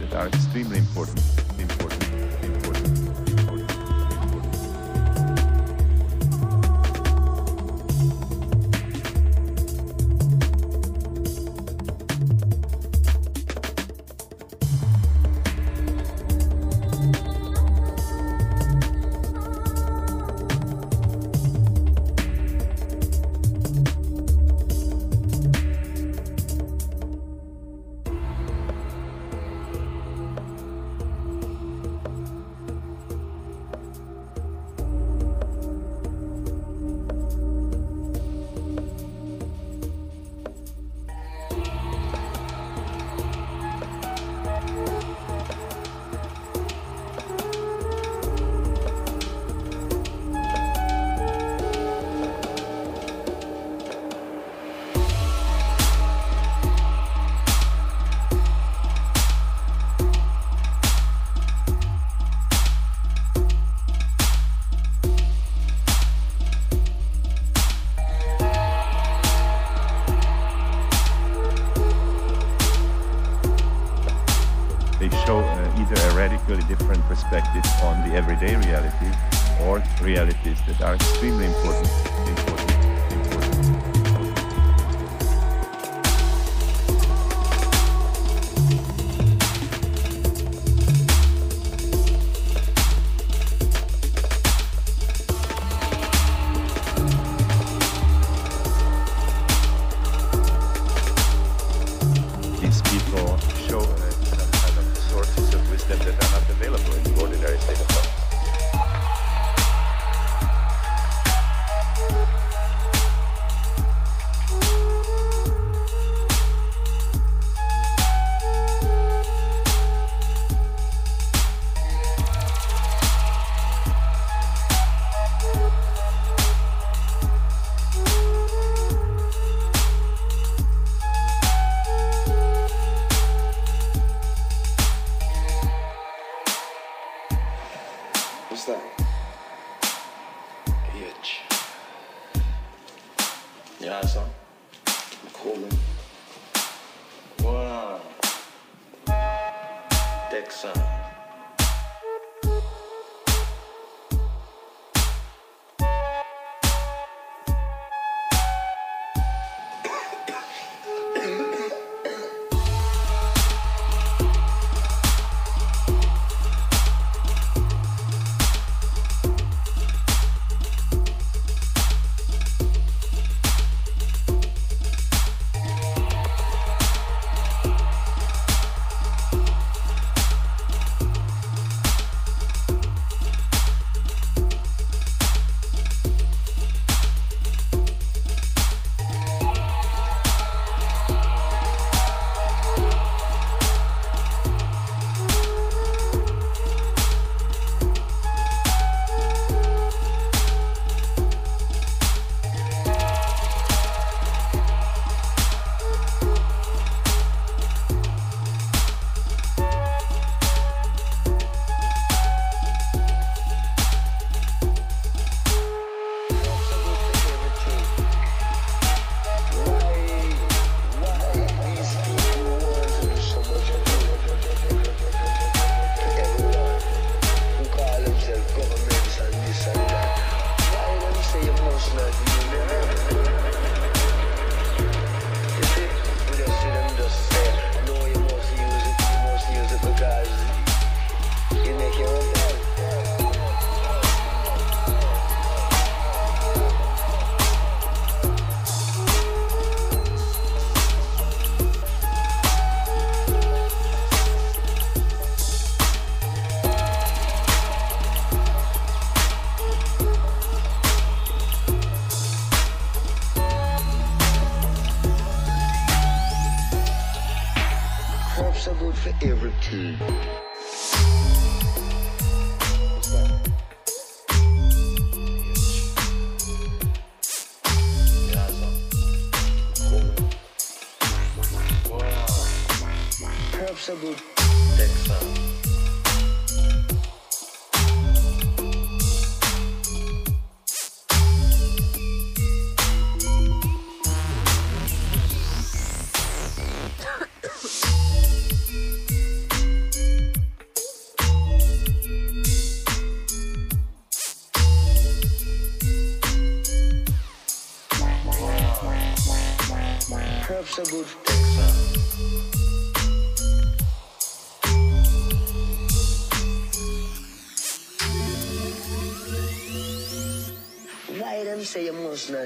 that are extremely important,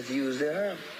use the herb. Herbs are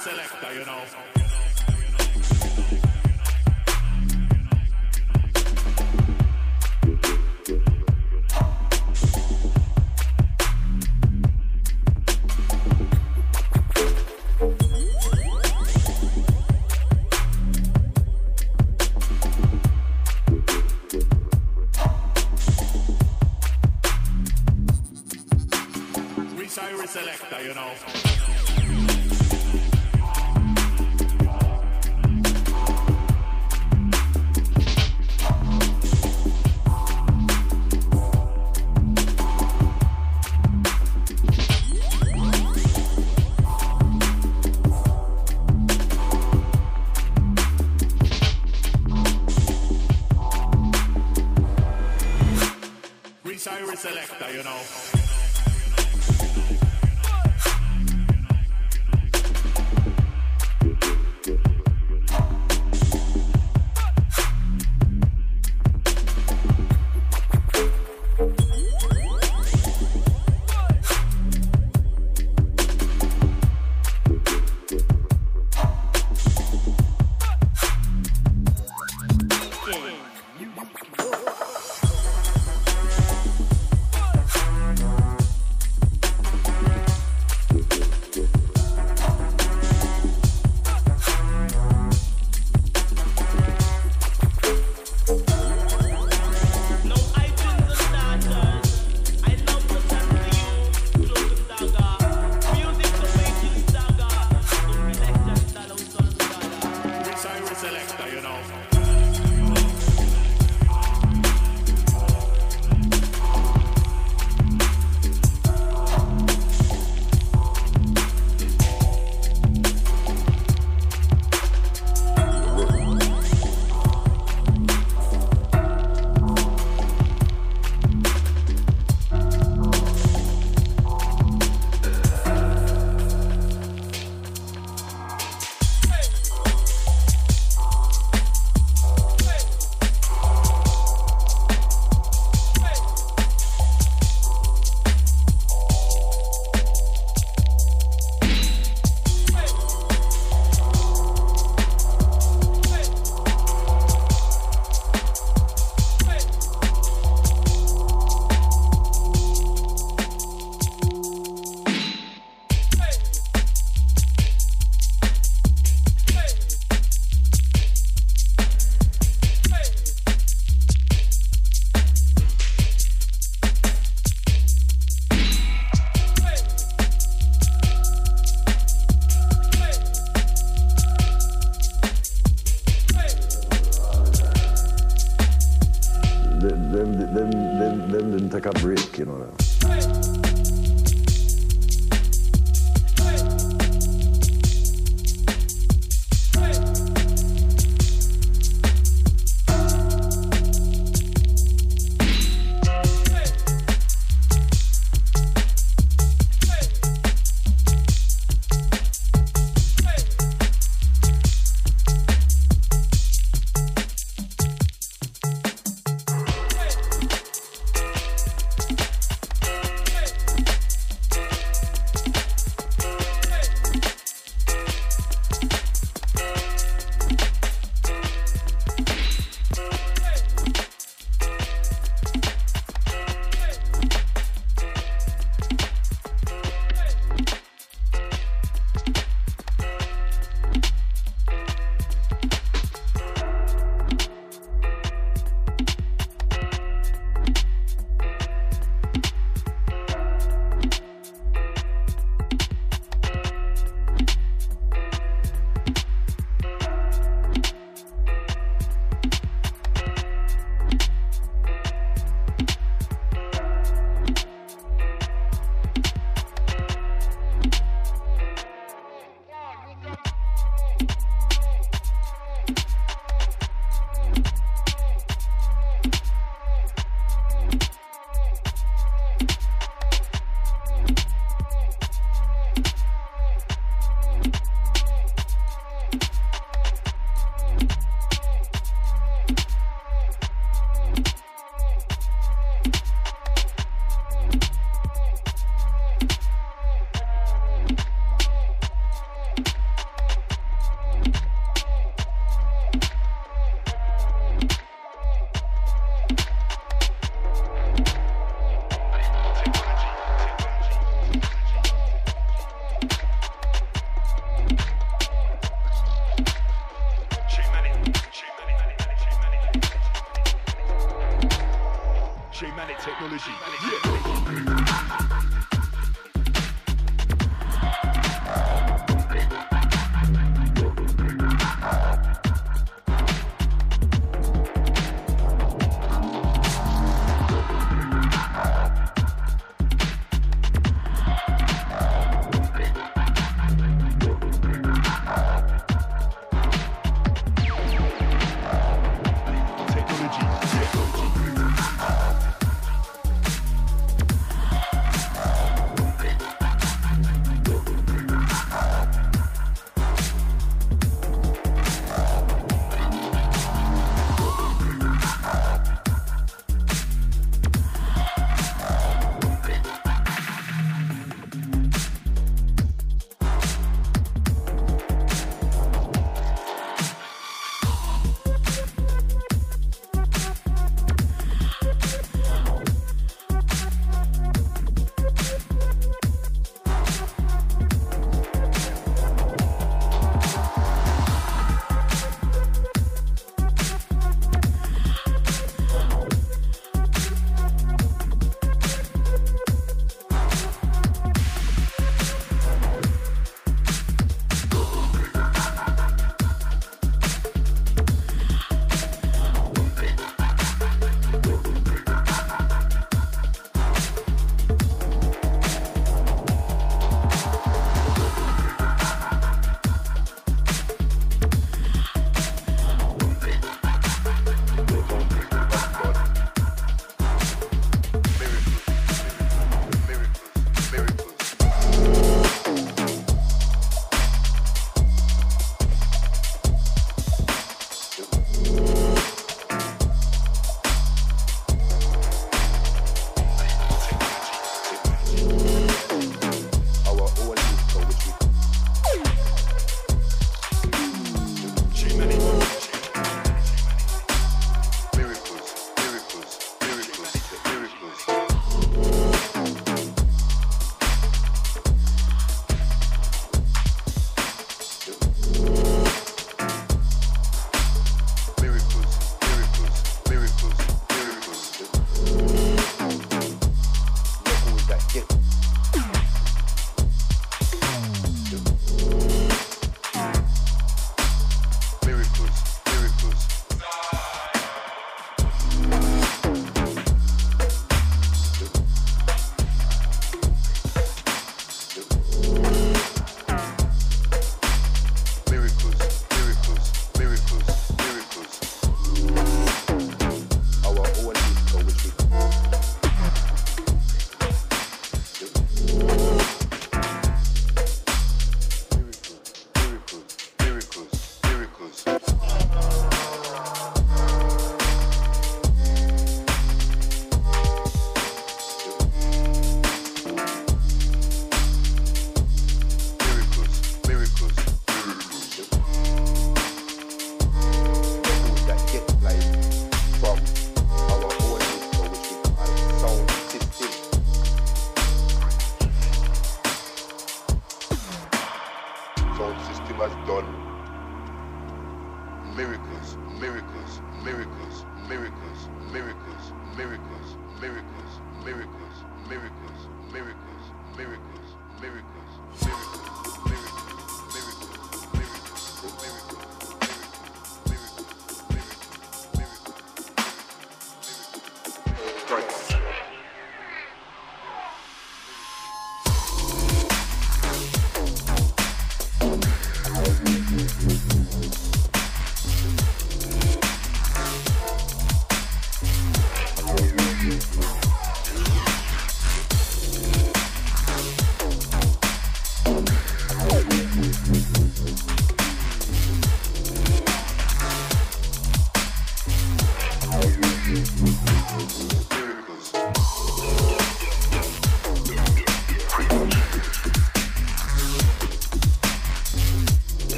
selector, you know.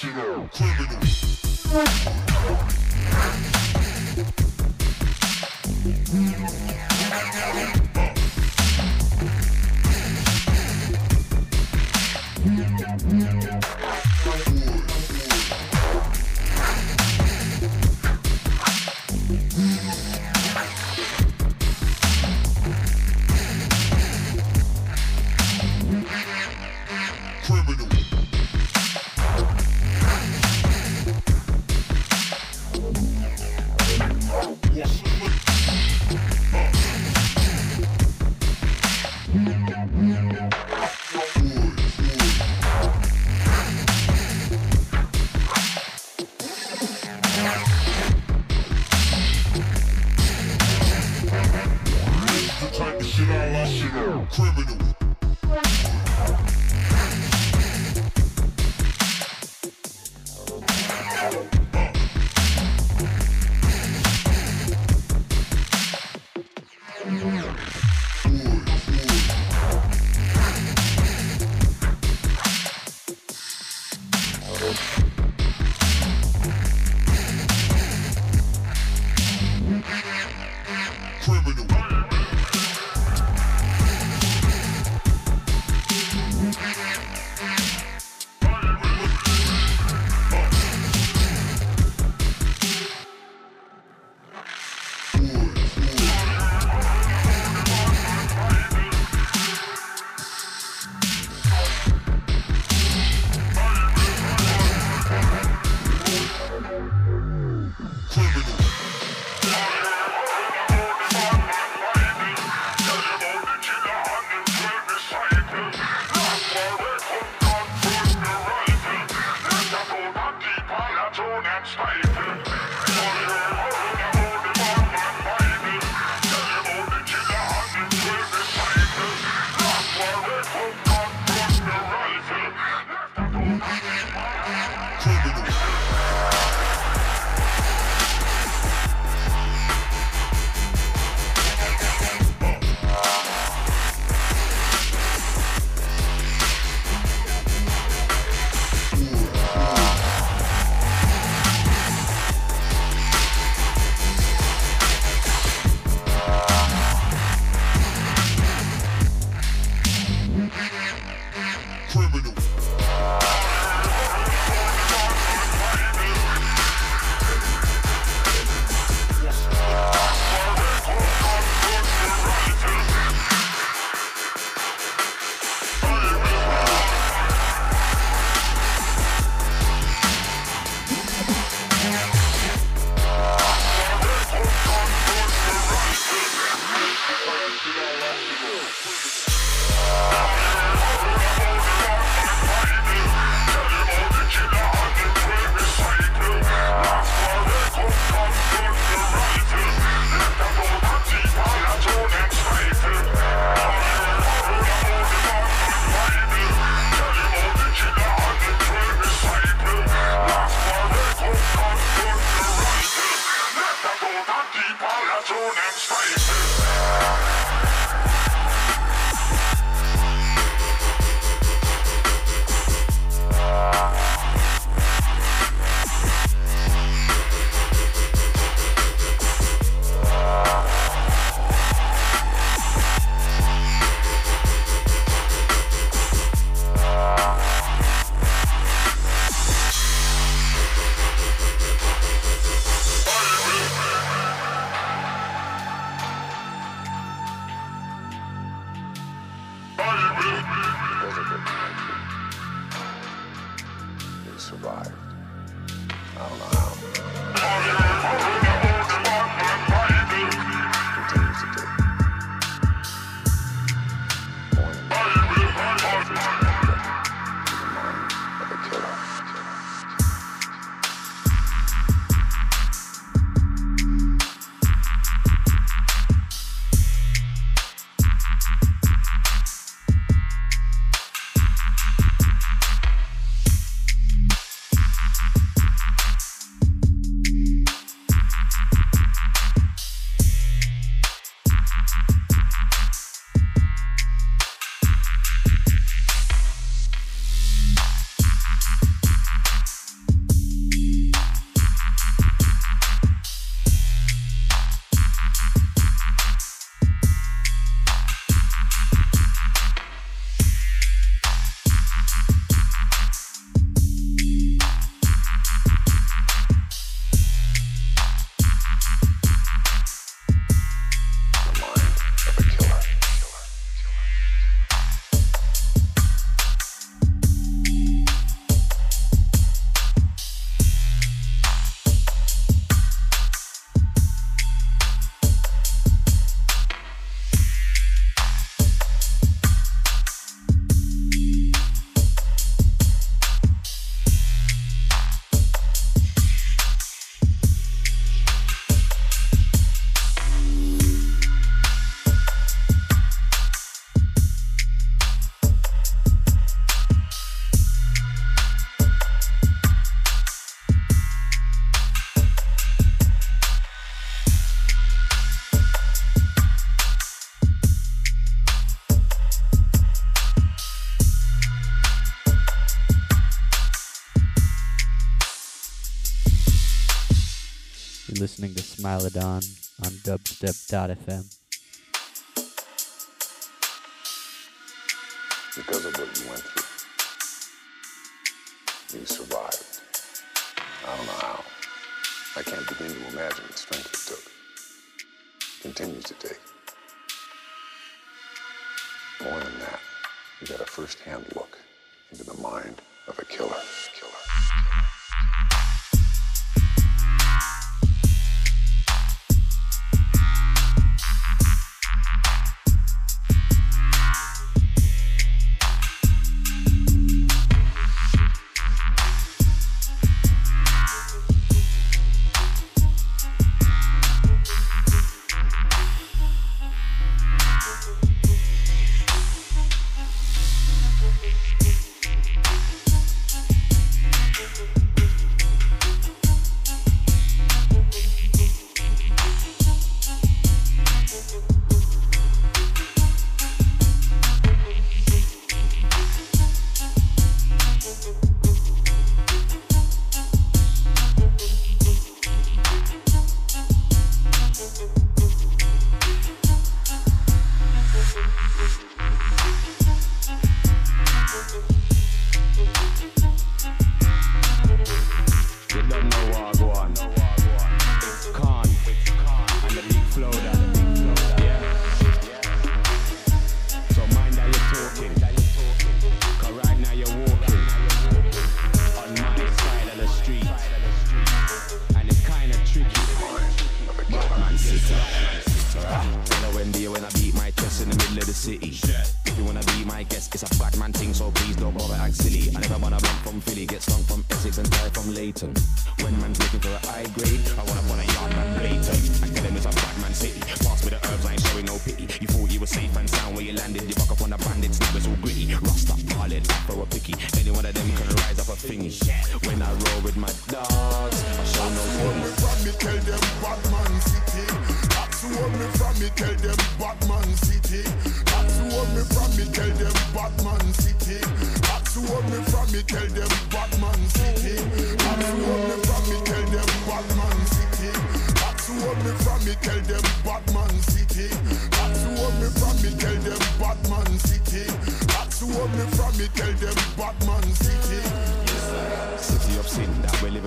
Criminal. Criminal. Smilodon on dubstep.fm. Because of what you went through,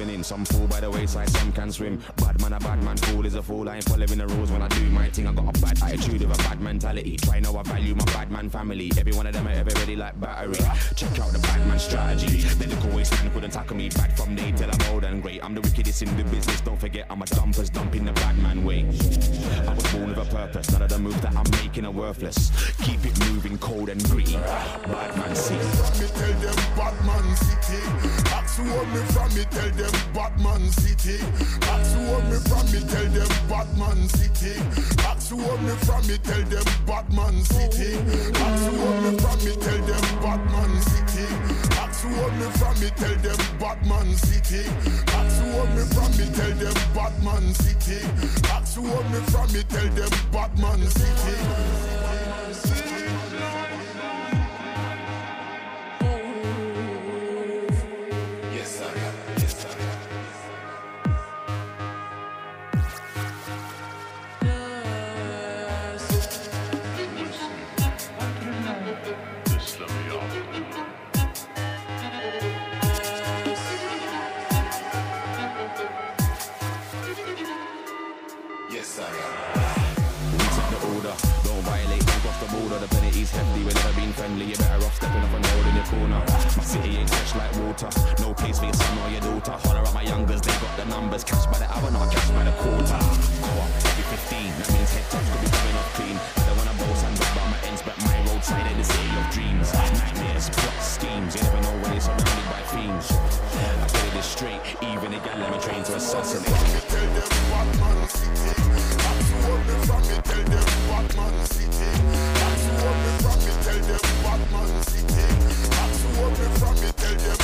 in. Some fool by the wayside, some can swim. Bad man, a bad man, fool is a fool. I ain't following the rules when I do my thing. I got a bad attitude with a bad mentality. Try know I value my bad man family. Every one of them everybody like battery. Check out the bad man strategy. The little waste man couldn't tackle me. Bad from day till I'm old and great. I'm the wickedest in the business. Don't forget, I'm a dumpers dumping the bad man way. I was born with a purpose. None of the moves that I'm making are worthless. Keep it moving, cold and gritty. Bad man see. from me, tell them Batman City. That's what me from me, tell them Batman City. That's what me from me, tell them Batman City. That's what me from me, tell them Batman City. That's what me from me, tell them Batman City. That's what me from me, tell them Batman City. That's what me from me, tell them Batman City. That's what me from me, tell them Batman City. Like water. No place for your son or your daughter. Holler at my youngers, they got the numbers. Cash by the hour, not cash by the quarter. Go up, every 15. That means head touch could be coming off clean. I don't wanna boast and about my ends, but my roadside is the city of dreams. Nightmares, plots, schemes. You never know when it's surrounded by fiends. I you this straight. Even the gal let me train to assassinate. Tell them Batman City. That's what me from me, tell them Batman City. That's what me from me, tell them Batman City. Me from me, tell them